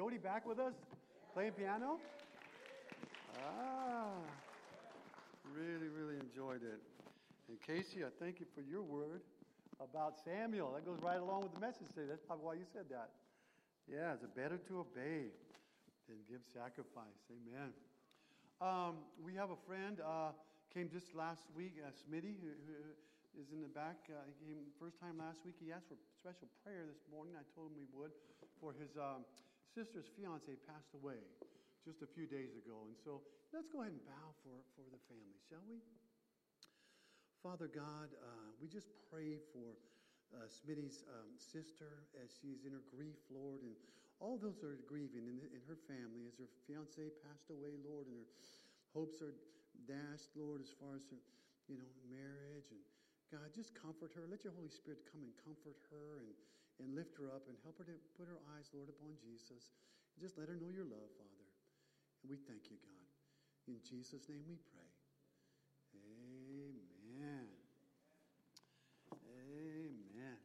Jody back with us playing piano? Ah, really, really enjoyed it. And Casey, I thank you for your word about Samuel. That goes right along with the message today. That's probably why you said that. Yeah, it's better to obey than give sacrifice. Amen. Um, we have a friend uh, came just last week, uh, Smitty, who, who is in the back. Uh, he came first time last week. He asked for special prayer this morning. I told him we would for his um, sister's fiance passed away just a few days ago. And so let's go ahead and bow for, for the family, shall we? Father God, uh, we just pray for uh, Smitty's um, sister as she's in her grief, Lord, and all those are grieving in, in her family as her fiance passed away, Lord, and her hopes are dashed, Lord, as far as her, you know, marriage. And God, just comfort her. Let your Holy Spirit come and comfort her and, and lift her up and help her to put her eyes, Lord, upon Jesus. And just let her know your love, Father. And we thank you, God. In Jesus' name we pray. Amen. Amen.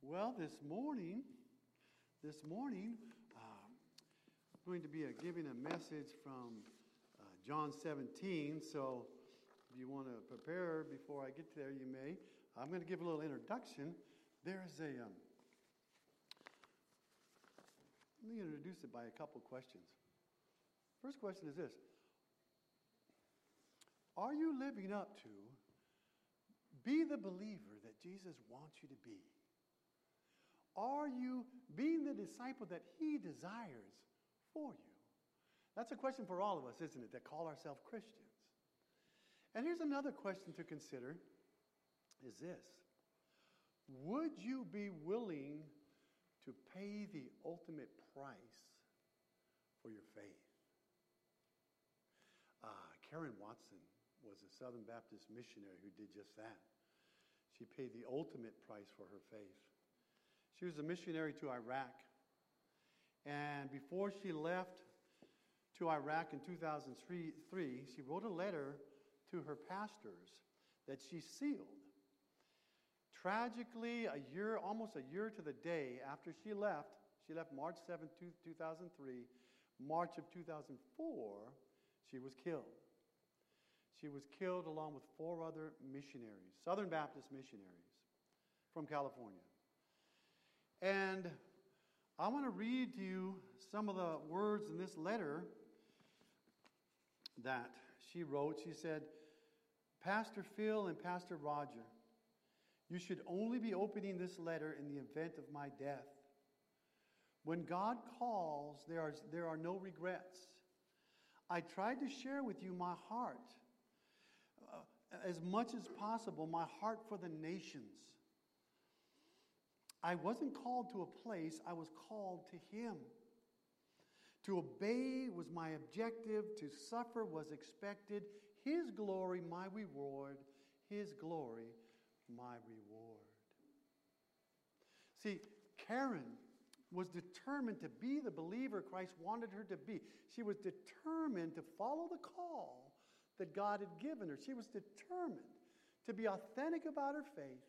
Well, this morning, this morning, uh, I'm going to be uh, giving a message from uh, John 17. So if you want to prepare before I get there, you may. I'm going to give a little introduction. There's a. Um, let me introduce it by a couple questions. First question is this Are you living up to be the believer that Jesus wants you to be? Are you being the disciple that he desires for you? That's a question for all of us, isn't it, that call ourselves Christians? And here's another question to consider is this. Would you be willing to pay the ultimate price for your faith? Uh, Karen Watson was a Southern Baptist missionary who did just that. She paid the ultimate price for her faith. She was a missionary to Iraq. And before she left to Iraq in 2003, she wrote a letter to her pastors that she sealed. Tragically, a year, almost a year to the day after she left, she left March 7, 2003, March of 2004, she was killed. She was killed along with four other missionaries, Southern Baptist missionaries from California. And I want to read to you some of the words in this letter that she wrote. She said, Pastor Phil and Pastor Roger, you should only be opening this letter in the event of my death. When God calls, there are, there are no regrets. I tried to share with you my heart, uh, as much as possible, my heart for the nations. I wasn't called to a place, I was called to Him. To obey was my objective, to suffer was expected. His glory, my reward. His glory, my reward. See, Karen was determined to be the believer Christ wanted her to be. She was determined to follow the call that God had given her. She was determined to be authentic about her faith.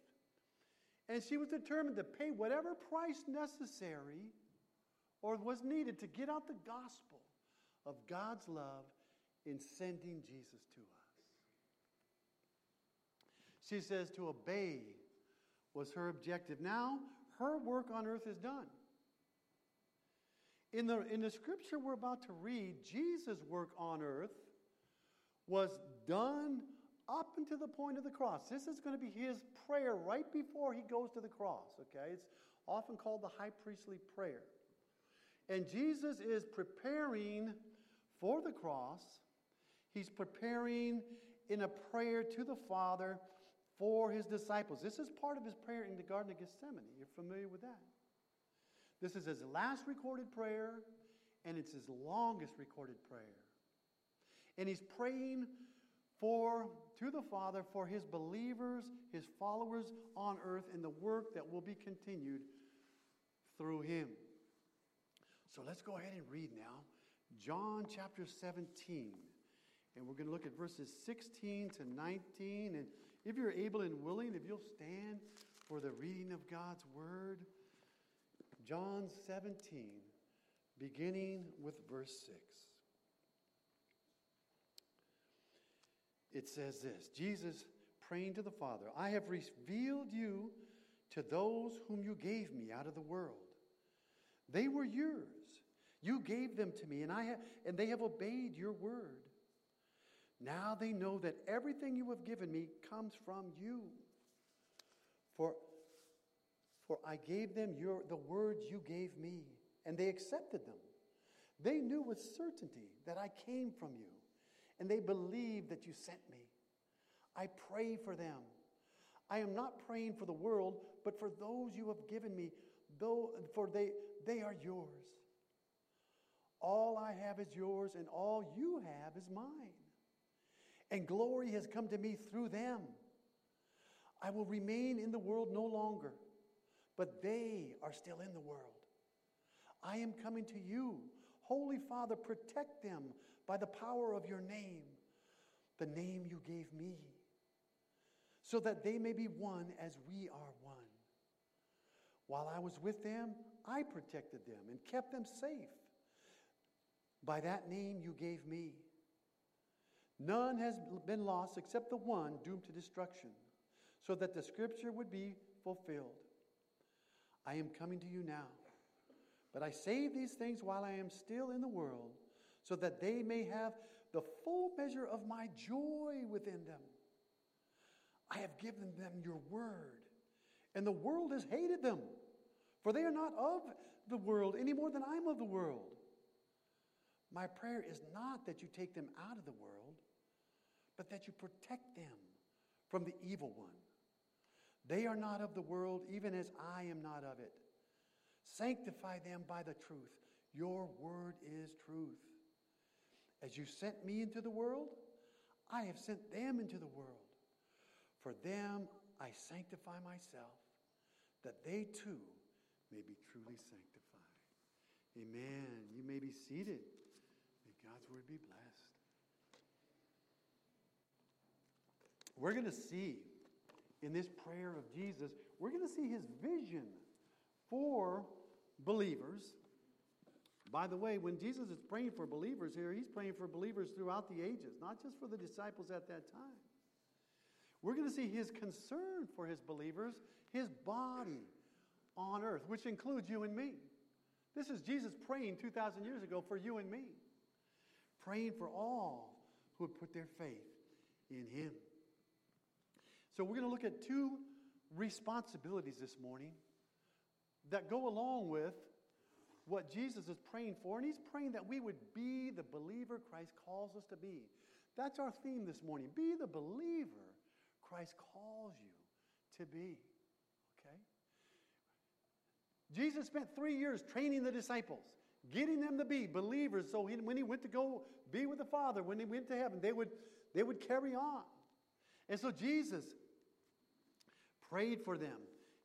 And she was determined to pay whatever price necessary or was needed to get out the gospel of God's love in sending Jesus to us. She says to obey was her objective. Now, her work on earth is done. In the, in the scripture we're about to read, Jesus' work on earth was done up until the point of the cross. This is going to be his prayer right before he goes to the cross, okay? It's often called the high priestly prayer. And Jesus is preparing for the cross. He's preparing in a prayer to the Father for his disciples. This is part of his prayer in the Garden of Gethsemane. You're familiar with that. This is his last recorded prayer, and it's his longest recorded prayer. And he's praying for to the Father for his believers, his followers on earth, and the work that will be continued through him. So let's go ahead and read now John chapter 17. And we're going to look at verses 16 to 19. And if you're able and willing, if you'll stand for the reading of God's word, John 17, beginning with verse 6. It says this Jesus praying to the Father, I have revealed you to those whom you gave me out of the world. They were yours. You gave them to me, and, I ha- and they have obeyed your word. Now they know that everything you have given me comes from you. For, for I gave them your, the words you gave me, and they accepted them. They knew with certainty that I came from you, and they believed that you sent me. I pray for them. I am not praying for the world, but for those you have given me, though, for they, they are yours. All I have is yours, and all you have is mine. And glory has come to me through them. I will remain in the world no longer, but they are still in the world. I am coming to you. Holy Father, protect them by the power of your name, the name you gave me, so that they may be one as we are one. While I was with them, I protected them and kept them safe by that name you gave me. None has been lost except the one doomed to destruction, so that the scripture would be fulfilled. I am coming to you now, but I say these things while I am still in the world, so that they may have the full measure of my joy within them. I have given them your word, and the world has hated them, for they are not of the world any more than I'm of the world. My prayer is not that you take them out of the world, but that you protect them from the evil one. They are not of the world, even as I am not of it. Sanctify them by the truth. Your word is truth. As you sent me into the world, I have sent them into the world. For them I sanctify myself, that they too may be truly sanctified. Amen. You may be seated. May God's word be blessed. We're going to see in this prayer of Jesus, we're going to see his vision for believers. By the way, when Jesus is praying for believers here, he's praying for believers throughout the ages, not just for the disciples at that time. We're going to see his concern for his believers, his body on earth, which includes you and me. This is Jesus praying 2,000 years ago for you and me praying for all who would put their faith in Him. So, we're going to look at two responsibilities this morning that go along with what Jesus is praying for. And He's praying that we would be the believer Christ calls us to be. That's our theme this morning. Be the believer Christ calls you to be. Okay? Jesus spent three years training the disciples getting them to be believers. So he, when he went to go be with the Father, when he went to heaven, they would, they would carry on. And so Jesus prayed for them,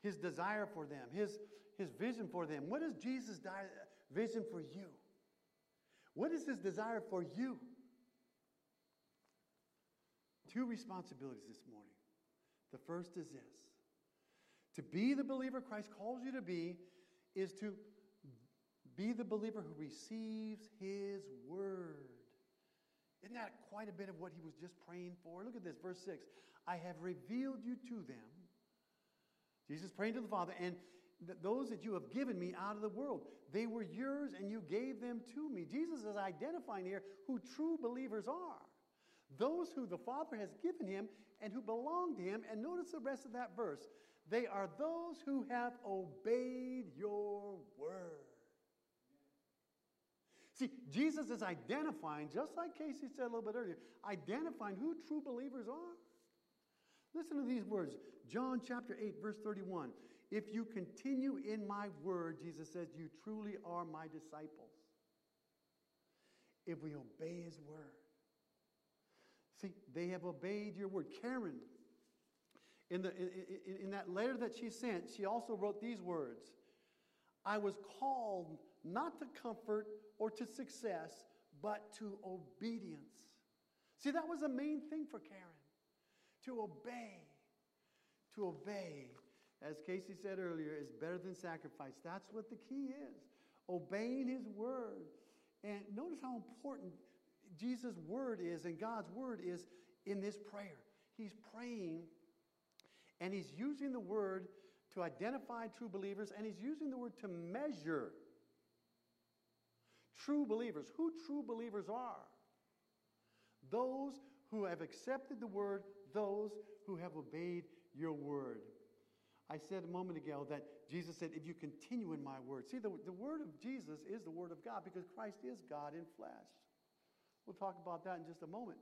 his desire for them, his, his vision for them. What is Jesus' di- vision for you? What is his desire for you? Two responsibilities this morning. The first is this to be the believer Christ calls you to be is to be the believer who receives his word. Isn't that quite a bit of what he was just praying for? Look at this, verse 6. I have revealed you to them. Jesus praying to the Father, and th- those that you have given me out of the world, they were yours and you gave them to me. Jesus is identifying here who true believers are. Those who the Father has given him and who belong to him. And notice the rest of that verse. They are those who have obeyed your word. See, Jesus is identifying, just like Casey said a little bit earlier, identifying who true believers are. Listen to these words John chapter 8, verse 31. If you continue in my word, Jesus says, you truly are my disciples. If we obey his word. See, they have obeyed your word. Karen, in, the, in, in, that letter that she sent, she also wrote these words I was called not to comfort or to success, but to obedience. See, that was the main thing for Karen to obey. To obey, as Casey said earlier, is better than sacrifice. That's what the key is. obeying his word. And notice how important Jesus' word is and God's word is in this prayer. He's praying and he's using the word to identify true believers and he's using the word to measure true believers. Who true believers are? Those who have accepted the word, those who have obeyed your word. I said a moment ago that Jesus said, If you continue in my word. See, the, the word of Jesus is the word of God because Christ is God in flesh. We'll talk about that in just a moment.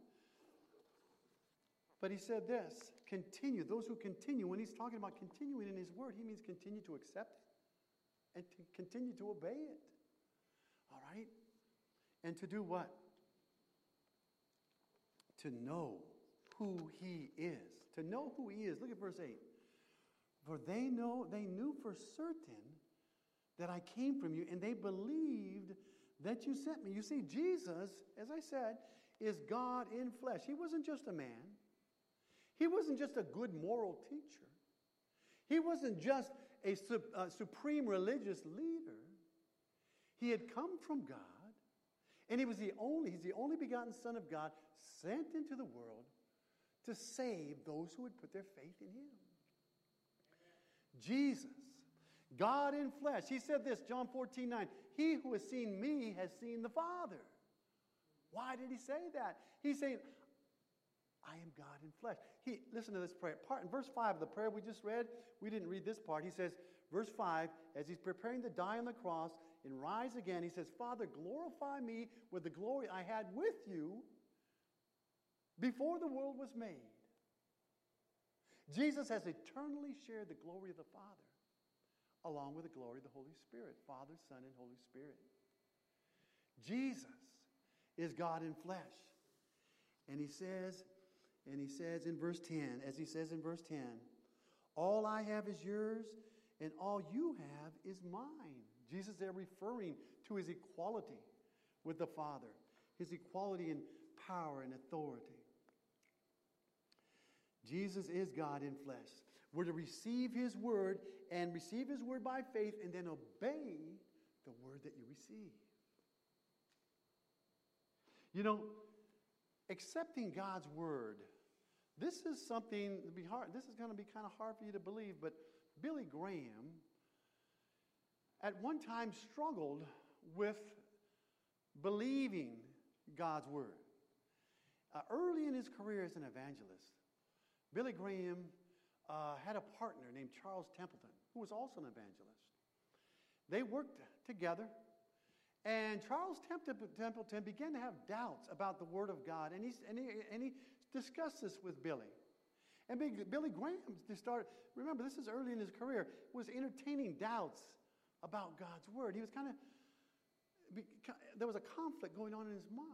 But he said this continue. Those who continue, when he's talking about continuing in his word, he means continue to accept it and to continue to obey it. All right? And to do what? To know who he is. To know who he is. Look at verse 8. For they know they knew for certain that I came from you, and they believed that you sent me. You see, Jesus, as I said, is God in flesh. He wasn't just a man. He wasn't just a good moral teacher. He wasn't just a, a uh, supreme religious leader. He had come from God, and he was the only, he's the only begotten Son of God sent into the world to save those who would put their faith in him. Jesus, God in flesh. He said this, John 14, 9. He who has seen me has seen the Father. Why did he say that? He's saying, I am God in flesh. He listen to this prayer. Part in verse 5 of the prayer we just read, we didn't read this part. He says, verse 5, as he's preparing to die on the cross and rise again, he says, Father, glorify me with the glory I had with you before the world was made. Jesus has eternally shared the glory of the Father along with the glory of the Holy Spirit Father, Son, and Holy Spirit. Jesus is God in flesh. And he says, and he says in verse 10, as he says in verse 10, all I have is yours, and all you have is mine. Jesus there referring to his equality with the Father, his equality in power and authority. Jesus is God in flesh. We're to receive his word and receive his word by faith and then obey the word that you receive. You know, accepting God's word, this is something to be hard. This is going to be kind of hard for you to believe, but Billy Graham at one time struggled with believing God's word. Uh, early in his career as an evangelist, Billy Graham uh, had a partner named Charles Templeton, who was also an evangelist. They worked together, and Charles Templeton began to have doubts about the Word of God, and and he, and he discussed this with Billy. And Billy Graham started, remember, this is early in his career, was entertaining doubts about God's Word. He was kind of, there was a conflict going on in his mind.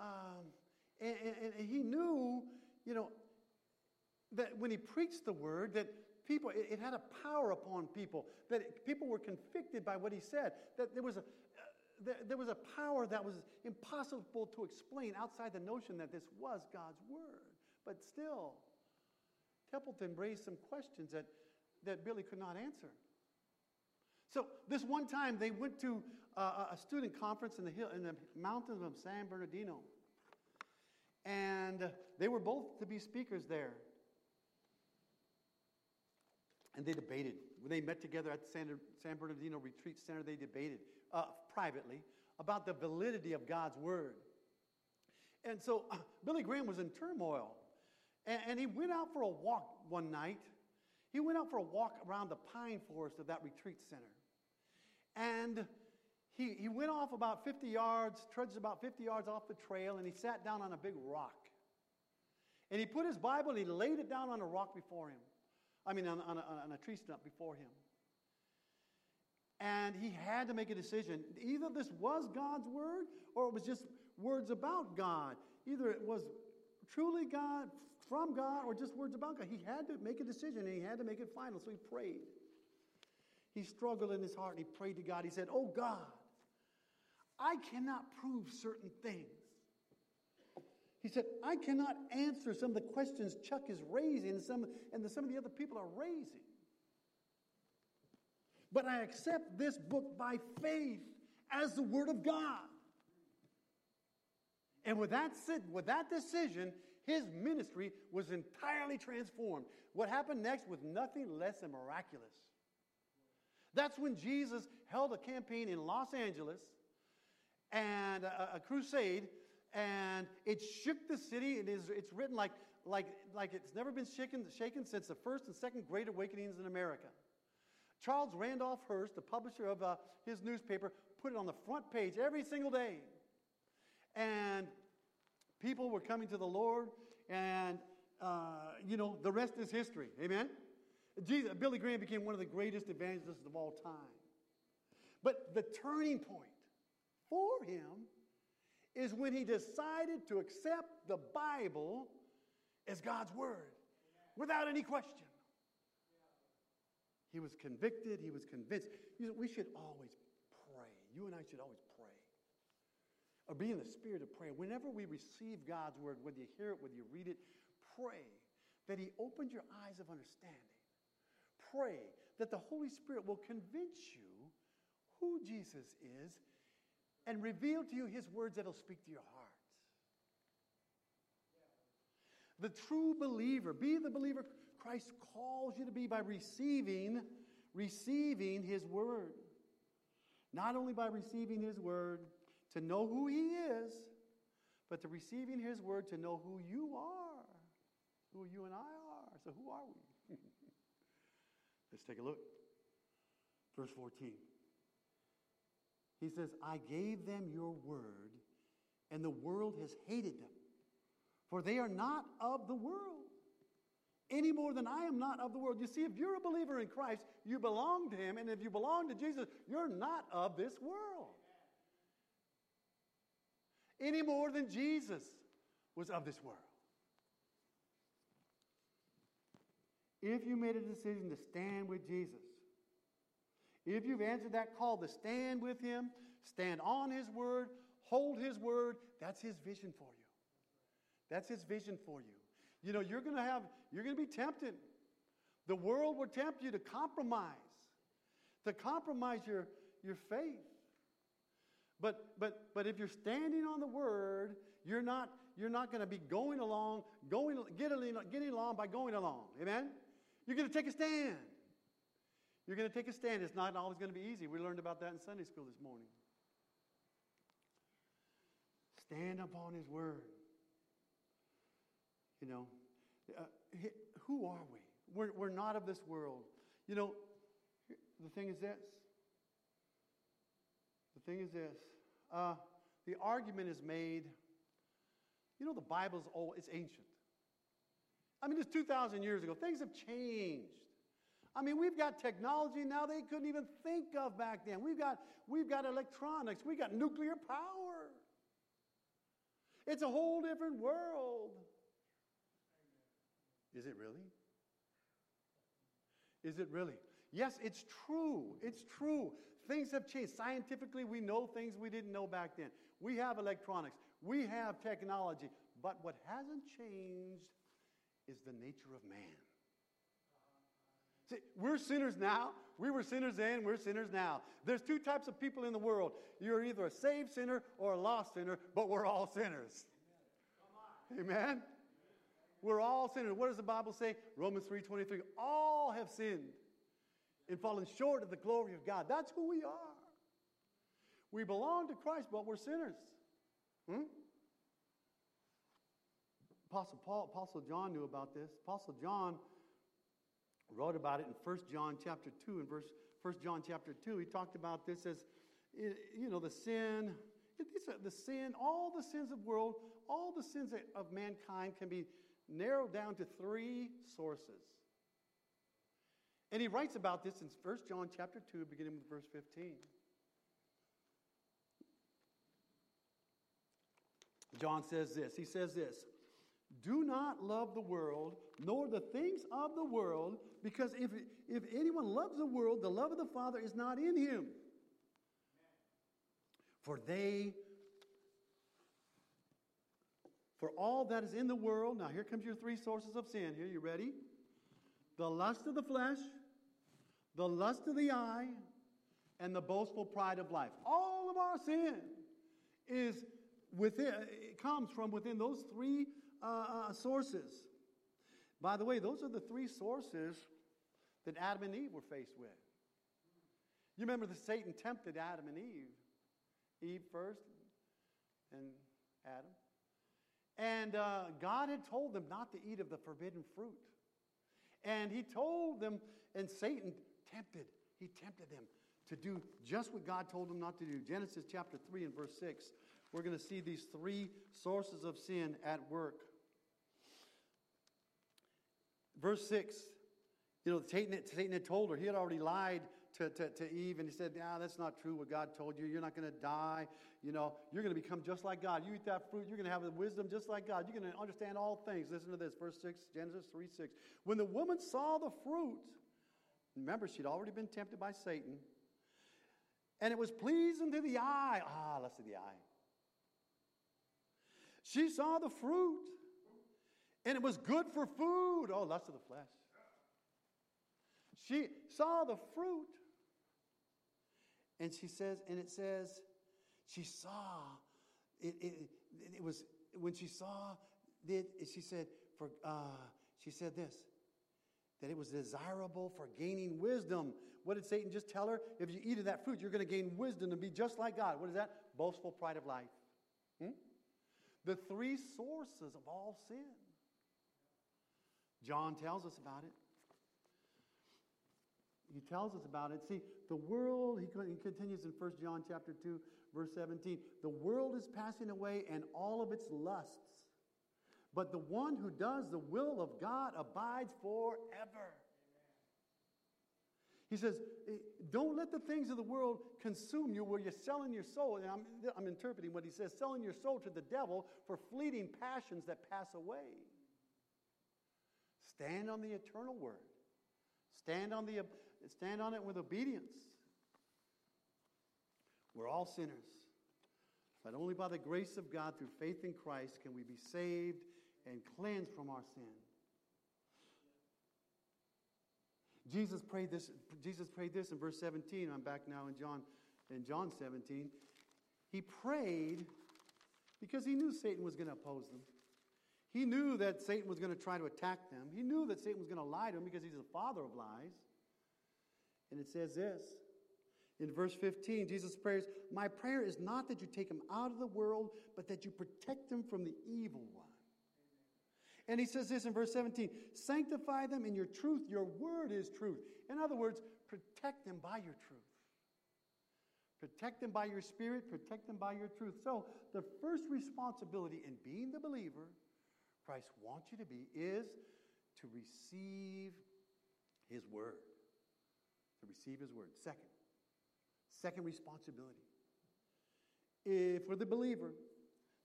Um, and, and, and he knew, you know, that when he preached the word, that people, it, it had a power upon people, that it, people were convicted by what he said, that there was a, uh, there, there was a power that was impossible to explain outside the notion that this was God's word. But still, Templeton raised some questions that, that Billy could not answer. So this one time they went to uh, a student conference in the, hill, in the mountains of San Bernardino. And they were both to be speakers there. And they debated. When they met together at the San, San Bernardino Retreat Center, they debated uh, privately about the validity of God's Word. And so uh, Billy Graham was in turmoil. And, and he went out for a walk one night. He went out for a walk around the pine forest of that retreat center. And he, he went off about 50 yards, trudged about 50 yards off the trail, and he sat down on a big rock. And he put his Bible and he laid it down on a rock before him. I mean, on, on, a, on a tree stump before him. And he had to make a decision. Either this was God's word or it was just words about God. Either it was truly God, from God, or just words about God. He had to make a decision and he had to make it final. So he prayed. He struggled in his heart and he prayed to God. He said, Oh God, I cannot prove certain things. He said, I cannot answer some of the questions Chuck is raising and some, and the, some of the other people are raising. but I accept this book by faith as the Word of God. And with that, with that decision, his ministry was entirely transformed. What happened next was nothing less than miraculous. That's when Jesus held a campaign in Los Angeles and a, a crusade, and it shook the city. It is, it's written like, like, like it's never been shaken, shaken since the first and second Great Awakenings in America. Charles Randolph Hearst, the publisher of uh, his newspaper, put it on the front page every single day. And people were coming to the Lord, and, uh, you know, the rest is history. Amen? Jesus, Billy Graham became one of the greatest evangelists of all time. But the turning point for him is when he decided to accept the Bible as God's Word without any question. He was convicted, he was convinced. You know, we should always pray. You and I should always pray. Or be in the spirit of prayer. Whenever we receive God's word, whether you hear it, whether you read it, pray that He opens your eyes of understanding. Pray that the Holy Spirit will convince you who Jesus is and reveal to you His words that will speak to your heart. The true believer, be the believer Christ calls you to be by receiving, receiving His word. Not only by receiving His word to know who He is, but to receiving His word to know who you are, who you and I are. So, who are we? Let's take a look. Verse 14. He says, I gave them your word, and the world has hated them, for they are not of the world, any more than I am not of the world. You see, if you're a believer in Christ, you belong to Him, and if you belong to Jesus, you're not of this world. Any more than Jesus was of this world. If you made a decision to stand with Jesus, if you've answered that call to stand with Him, stand on His word, hold His word, that's His vision for you. That's His vision for you. You know, you're going to have, you're going to be tempted. The world will tempt you to compromise, to compromise your, your faith. But, but, but if you're standing on the word, you're not, you're not going to be going along, going, getting, getting along by going along. Amen? You're going to take a stand. You're going to take a stand. It's not always going to be easy. We learned about that in Sunday school this morning. Stand upon His Word. You know, uh, who are we? We're, we're not of this world. You know, the thing is this. The thing is this. Uh, the argument is made. You know, the Bible's old, it's ancient. I mean, it's 2,000 years ago. Things have changed. I mean, we've got technology now they couldn't even think of back then. We've got, we've got electronics, we've got nuclear power. It's a whole different world. Is it really? Is it really? Yes, it's true. It's true. Things have changed. Scientifically, we know things we didn't know back then. We have electronics, we have technology. But what hasn't changed is the nature of man. See, we're sinners now. We were sinners then, we're sinners now. There's two types of people in the world. You're either a saved sinner or a lost sinner, but we're all sinners. Amen. We're all sinners. What does the Bible say? Romans 3:23. All have sinned and fallen short of the glory of God. That's who we are. We belong to Christ, but we're sinners. Hmm? Apostle Paul, Apostle John knew about this. Apostle John wrote about it in 1 John chapter 2 and verse 1 John chapter 2. He talked about this as you know the sin, the sin, all the sins of the world, all the sins of mankind can be narrowed down to three sources. And he writes about this in 1 John chapter 2 beginning with verse 15. John says this. He says this Do not love the world, nor the things of the world, because if, if anyone loves the world, the love of the Father is not in him. For they, for all that is in the world, now here comes your three sources of sin. Here, you ready? The lust of the flesh, the lust of the eye, and the boastful pride of life. All of our sin is within, it comes from within those three uh, uh, sources. By the way, those are the three sources that Adam and Eve were faced with. You remember that Satan tempted Adam and Eve. Eve first, and Adam. And uh, God had told them not to eat of the forbidden fruit. And he told them, and Satan tempted, he tempted them to do just what God told them not to do. Genesis chapter 3 and verse 6, we're going to see these three sources of sin at work. Verse 6, you know, Satan, Satan had told her, he had already lied to, to, to Eve and he said, "Yeah, that's not true what God told you. You're not going to die. You know, you're going to become just like God. You eat that fruit, you're going to have the wisdom just like God. You're going to understand all things. Listen to this, verse 6, Genesis 3 6. When the woman saw the fruit, remember, she'd already been tempted by Satan, and it was pleasing to the eye. Ah, lust of the eye. She saw the fruit, and it was good for food. Oh, lust of the flesh. She saw the fruit and she says, and it says, she saw, it, it, it was, when she saw, it, she said, for, uh, she said this, that it was desirable for gaining wisdom. What did Satan just tell her? If you eat of that fruit, you're going to gain wisdom and be just like God. What is that? Boastful pride of life. Hmm? The three sources of all sin. John tells us about it he tells us about it. See, the world, he, continues in 1 John chapter 2, verse 17. The world is passing away and all of its lusts. But the one who does the will of God abides forever. He says, eh, don't let the things of the world consume you where you're selling your soul. And I'm, I'm interpreting what he says selling your soul to the devil for fleeting passions that pass away. Stand on the eternal word. Stand on the stand on it with obedience. We're all sinners. But only by the grace of God through faith in Christ can we be saved and cleansed from our sin. Jesus prayed this, Jesus prayed this in verse 17. I'm back now in John, in John 17. He prayed because he knew Satan was going to oppose them. He knew that Satan was going to try to attack them. He knew that Satan was going to lie to them because he's the father of lies. And it says this in verse 15 Jesus prays, My prayer is not that you take them out of the world, but that you protect them from the evil one. And he says this in verse 17 Sanctify them in your truth. Your word is truth. In other words, protect them by your truth. Protect them by your spirit, protect them by your truth. So, the first responsibility in being the believer Christ wants you to be is to receive his word to receive his word. Second, second responsibility. If for the believer,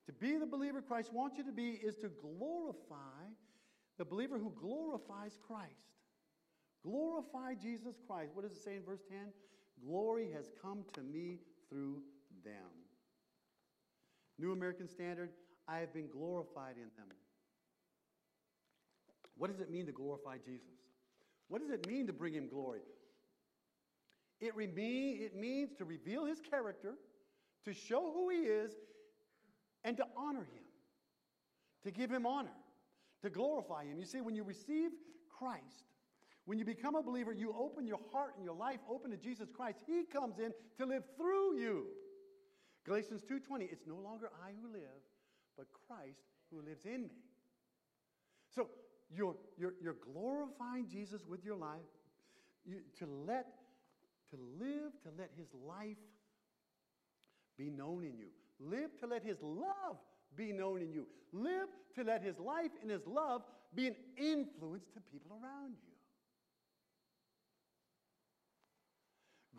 to be the believer Christ wants you to be is to glorify the believer who glorifies Christ. Glorify Jesus Christ. What does it say in verse 10? Glory has come to me through them. New American Standard, I have been glorified in them. What does it mean to glorify Jesus? What does it mean to bring him glory? It, reme- it means to reveal his character, to show who he is, and to honor him, to give him honor, to glorify him. You see, when you receive Christ, when you become a believer, you open your heart and your life open to Jesus Christ. He comes in to live through you. Galatians 2:20, it's no longer I who live, but Christ who lives in me. So you're, you're, you're glorifying Jesus with your life you, to let to live to let his life be known in you. Live to let his love be known in you. Live to let his life and his love be an influence to people around you.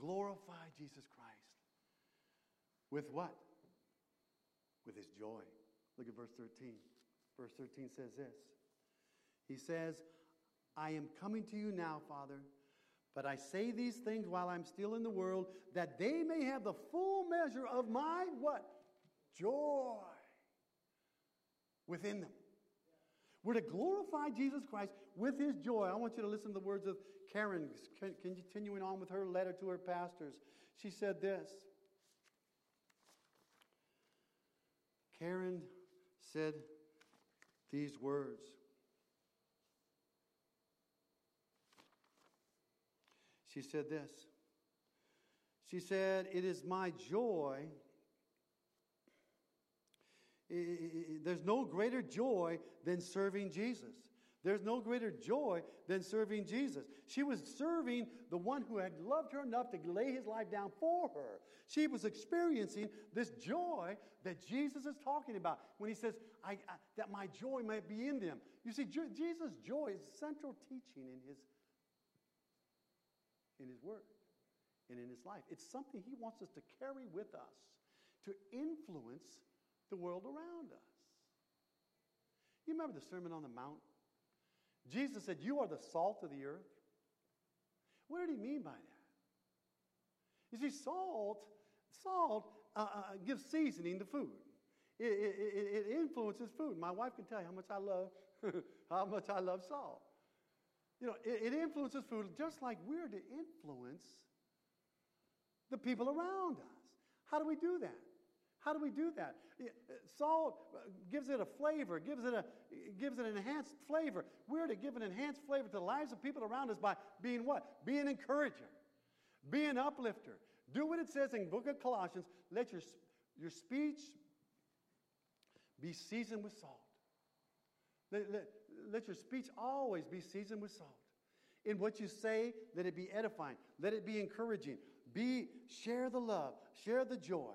Glorify Jesus Christ. With what? With his joy. Look at verse 13. Verse 13 says this He says, I am coming to you now, Father but I say these things while I'm still in the world, that they may have the full measure of my what? Joy within them. We're to glorify Jesus Christ with his joy. I want you to listen to the words of Karen, continuing on with her letter to her pastors. she said this. Karen said these words. She said this. She said, It is my joy. There's no greater joy than serving Jesus. There's no greater joy than serving Jesus. She was serving the one who had loved her enough to lay his life down for her. She was experiencing this joy that Jesus is talking about when he says, I, I, that my joy might be in them. You see, Jesus' joy is central teaching in his, in his word and in his life. It's something he wants us to carry with us to influence the world around us. You remember the Sermon on the Mount? Jesus said, You are the salt of the earth. What did he mean by that? You see, salt, salt uh, uh, gives seasoning to food. It, it, it, influences food. My wife can tell you how much I love, how much I love salt. You know, it, it influences food just like we're to influence the people around us. How do we do that? How do we do that? Uh, salt uh, gives it a flavor, gives it, a, gives it an enhanced flavor. We're to give an enhanced flavor to the lives of people around us by being what? Being an encourager, being an uplifter. Do what it says in book of Colossians. Let your, your speech be seasoned with salt. Let, let, let your speech always be seasoned with salt. In what you say, let it be edifying. Let it be encouraging. Be, share the love, share the joy.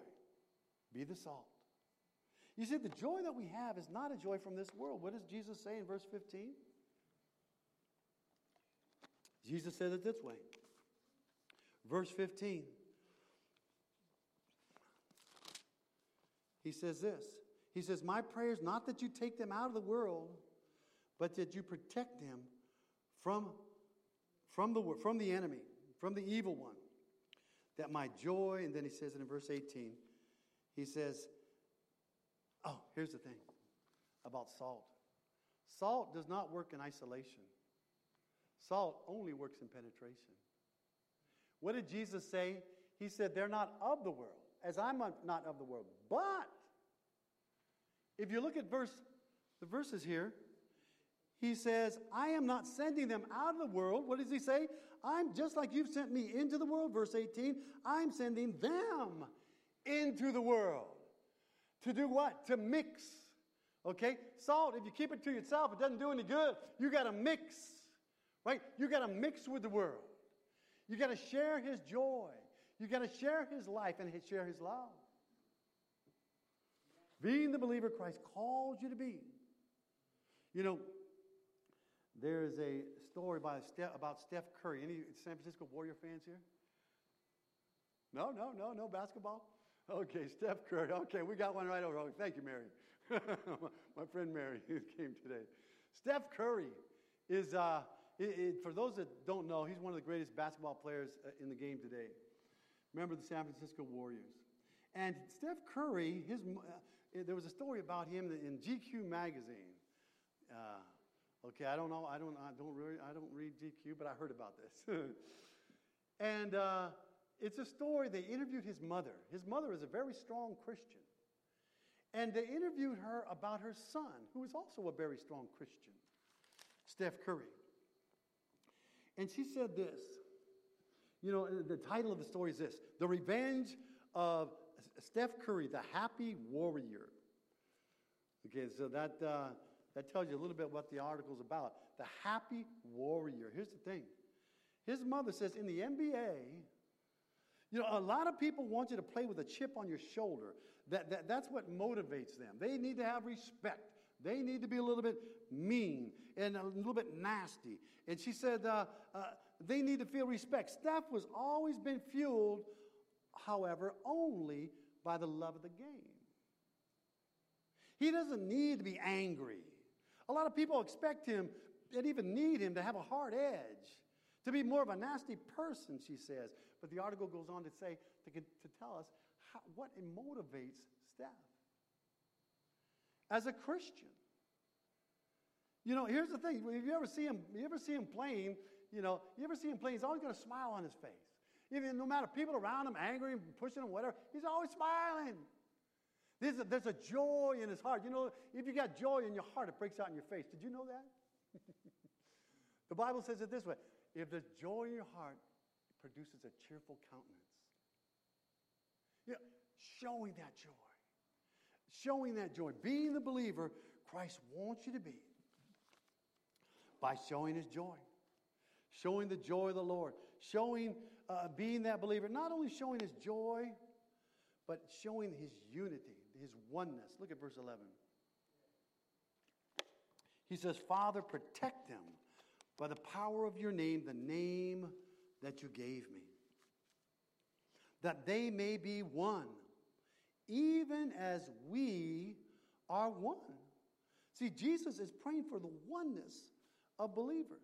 Be the salt. You see, the joy that we have is not a joy from this world. What does Jesus say in verse 15? Jesus said it this way. Verse 15. He says this. He says, My prayer is not that you take them out of the world, but that you protect them from, from, the, from the enemy, from the evil one. That my joy, and then he says it in verse 18, he says, Oh, here's the thing about salt salt does not work in isolation, salt only works in penetration. What did Jesus say? He said, They're not of the world, as I'm not of the world. But if you look at verse, the verses here, he says, I am not sending them out of the world. What does he say? I'm just like you've sent me into the world, verse 18. I'm sending them into the world. To do what? To mix. Okay? Salt, if you keep it to yourself, it doesn't do any good. You got to mix. Right? You got to mix with the world. You got to share his joy. You got to share his life and share his love. Being the believer Christ calls you to be. You know, there's a story by about Steph Curry. Any San Francisco Warrior fans here? No, no, no, no basketball? Okay, Steph Curry. Okay, we got one right over. Thank you, Mary. My friend Mary who came today. Steph Curry is, uh, it, it, for those that don't know, he's one of the greatest basketball players uh, in the game today. Remember the San Francisco Warriors. And Steph Curry, his, uh, there was a story about him in GQ magazine. Uh, okay, I don't know. I don't. I don't really. I don't read GQ, but I heard about this. and uh, it's a story. They interviewed his mother. His mother is a very strong Christian. And they interviewed her about her son, who is also a very strong Christian, Steph Curry. And she said this. You know, the title of the story is this The Revenge of Steph Curry, the Happy Warrior. Okay, so that, uh, that tells you a little bit what the article's about. The Happy Warrior. Here's the thing his mother says in the NBA, you know, a lot of people want you to play with a chip on your shoulder. That, that, that's what motivates them. They need to have respect. They need to be a little bit mean and a little bit nasty. And she said uh, uh, they need to feel respect. Steph was always been fueled, however, only by the love of the game. He doesn't need to be angry. A lot of people expect him and even need him to have a hard edge, to be more of a nasty person, she says. But the article goes on to say, to, to tell us how, what motivates Steph. As a Christian, you know, here's the thing. If you ever see him, you ever see him playing, you know, you ever see him playing, he's always got a smile on his face. Even no matter people around him angry and pushing him, whatever, he's always smiling. There's a, there's a joy in his heart. You know, if you got joy in your heart, it breaks out in your face. Did you know that? the Bible says it this way if there's joy in your heart, it produces a cheerful countenance. You know, showing that joy. Showing that joy. Being the believer Christ wants you to be by showing his joy. Showing the joy of the Lord. Showing, uh, being that believer. Not only showing his joy, but showing his unity, his oneness. Look at verse 11. He says, Father, protect them by the power of your name, the name that you gave me, that they may be one, even as we are one. See, Jesus is praying for the oneness of believers.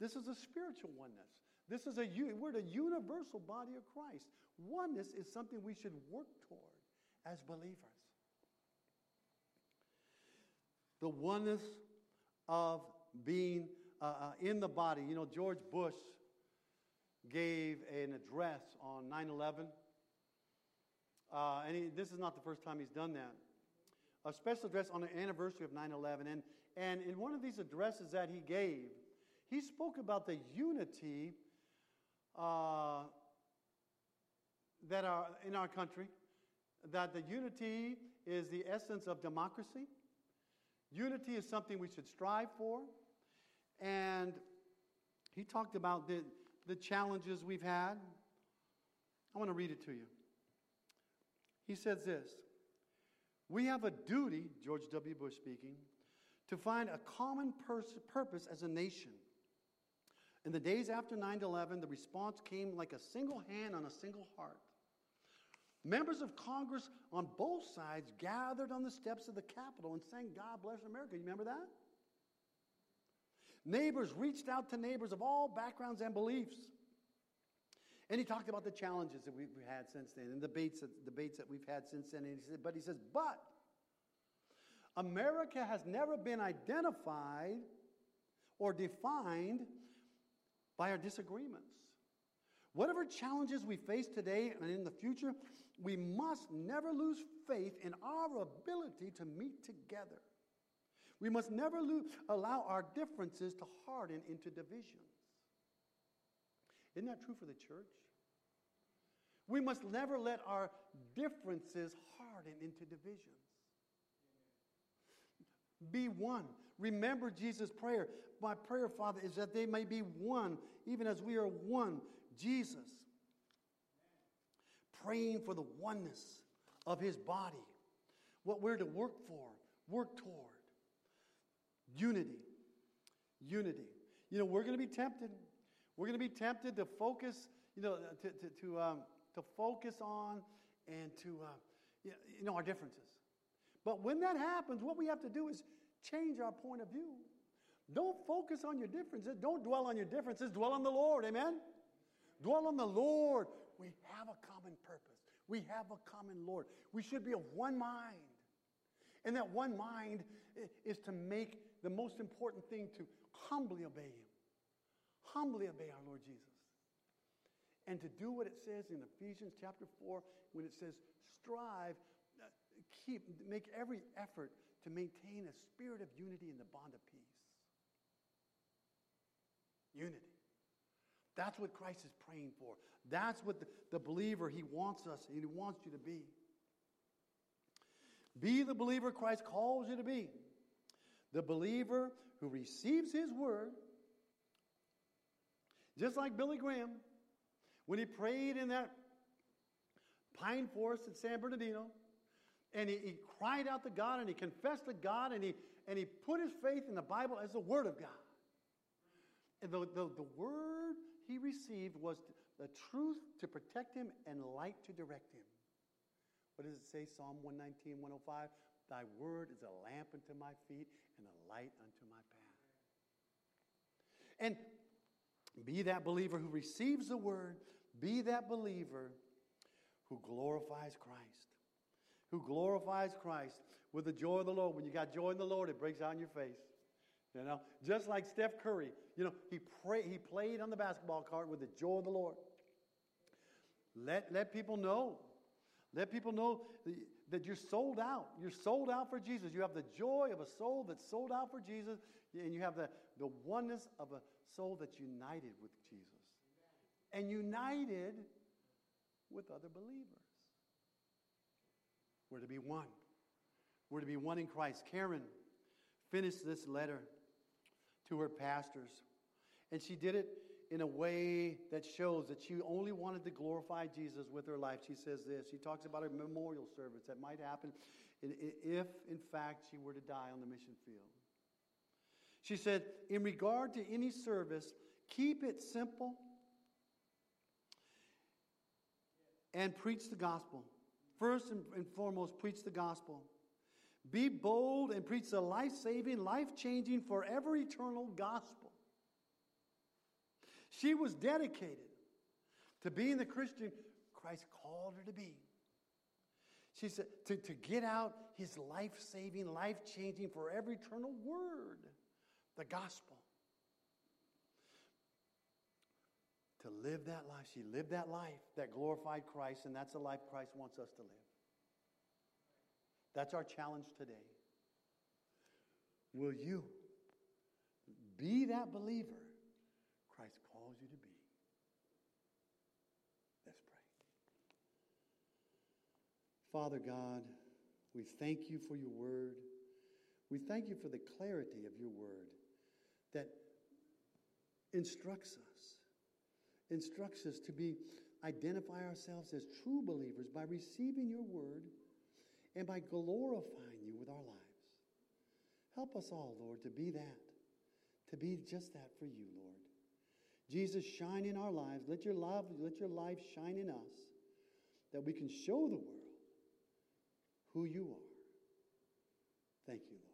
This is a spiritual oneness. This is a we're the universal body of Christ. Oneness is something we should work toward as believers. The oneness of being uh, uh, in the body. You know, George Bush gave an address on 9 11. Uh, and he, this is not the first time he's done that. A special address on the anniversary of 9 11. And, and in one of these addresses that he gave, he spoke about the unity uh, that are in our country, that the unity is the essence of democracy. Unity is something we should strive for. And he talked about the, the challenges we've had. I want to read it to you. He says this We have a duty, George W. Bush speaking, to find a common pers- purpose as a nation. In the days after 9 11, the response came like a single hand on a single heart. Members of Congress on both sides gathered on the steps of the Capitol and sang, God bless America. You remember that? Neighbors reached out to neighbors of all backgrounds and beliefs. And he talked about the challenges that we've had since then and debates, debates that we've had since then. And he said, but he says, but America has never been identified or defined by our disagreements. Whatever challenges we face today and in the future, we must never lose faith in our ability to meet together. We must never allow our differences to harden into divisions. Isn't that true for the church? We must never let our differences harden into divisions. Be one. Remember Jesus' prayer. My prayer, Father, is that they may be one, even as we are one. Jesus. Praying for the oneness of his body. What we're to work for, work toward. Unity. Unity. You know, we're going to be tempted. We're going to be tempted to focus, you know, to, to, to, um, to focus on and to, uh, you know, our differences. But when that happens, what we have to do is change our point of view. Don't focus on your differences. Don't dwell on your differences. Dwell on the Lord. Amen? Dwell on the Lord. We have a common purpose. We have a common Lord. We should be of one mind. And that one mind is to make the most important thing to humbly obey Him. Humbly obey our Lord Jesus. And to do what it says in Ephesians chapter 4 when it says, strive, uh, keep, make every effort to maintain a spirit of unity in the bond of peace. Unity. That's what Christ is praying for. That's what the, the believer, he wants us, and he wants you to be. Be the believer Christ calls you to be. The believer who receives his word, just like Billy Graham, when he prayed in that pine forest at San Bernardino, and he, he cried out to God and he confessed to God and he, and he put his faith in the Bible as the Word of God. And the, the, the word he received was the truth to protect him and light to direct him. What does it say? Psalm 119, 105? Thy word is a lamp unto my feet and a light unto my path. And be that believer who receives the word, be that believer who glorifies Christ. Who glorifies Christ with the joy of the Lord. When you got joy in the Lord, it breaks out in your face. You know, just like Steph Curry, you know, he, pray, he played on the basketball court with the joy of the Lord. Let, let people know. Let people know that you're sold out. You're sold out for Jesus. You have the joy of a soul that's sold out for Jesus, and you have the, the oneness of a soul that's united with Jesus and united with other believers. We're to be one. We're to be one in Christ. Karen finished this letter to her pastors, and she did it in a way that shows that she only wanted to glorify Jesus with her life. She says this. She talks about a memorial service that might happen if, in fact, she were to die on the mission field. She said, in regard to any service, keep it simple and preach the gospel. First and foremost, preach the gospel. Be bold and preach the life saving, life changing, forever eternal gospel. She was dedicated to being the Christian Christ called her to be. She said to, to get out his life saving, life changing, forever eternal word, the gospel. To live that life. She lived that life that glorified Christ, and that's the life Christ wants us to live. That's our challenge today. Will you be that believer Christ calls you to be? Let's pray. Father God, we thank you for your word. We thank you for the clarity of your word that instructs us, instructs us to be identify ourselves as true believers by receiving your word and by glorifying you with our lives. Help us all, Lord, to be that, to be just that for you, Lord. Jesus, shine in our lives. Let your love, let your life shine in us that we can show the world who you are. Thank you, Lord.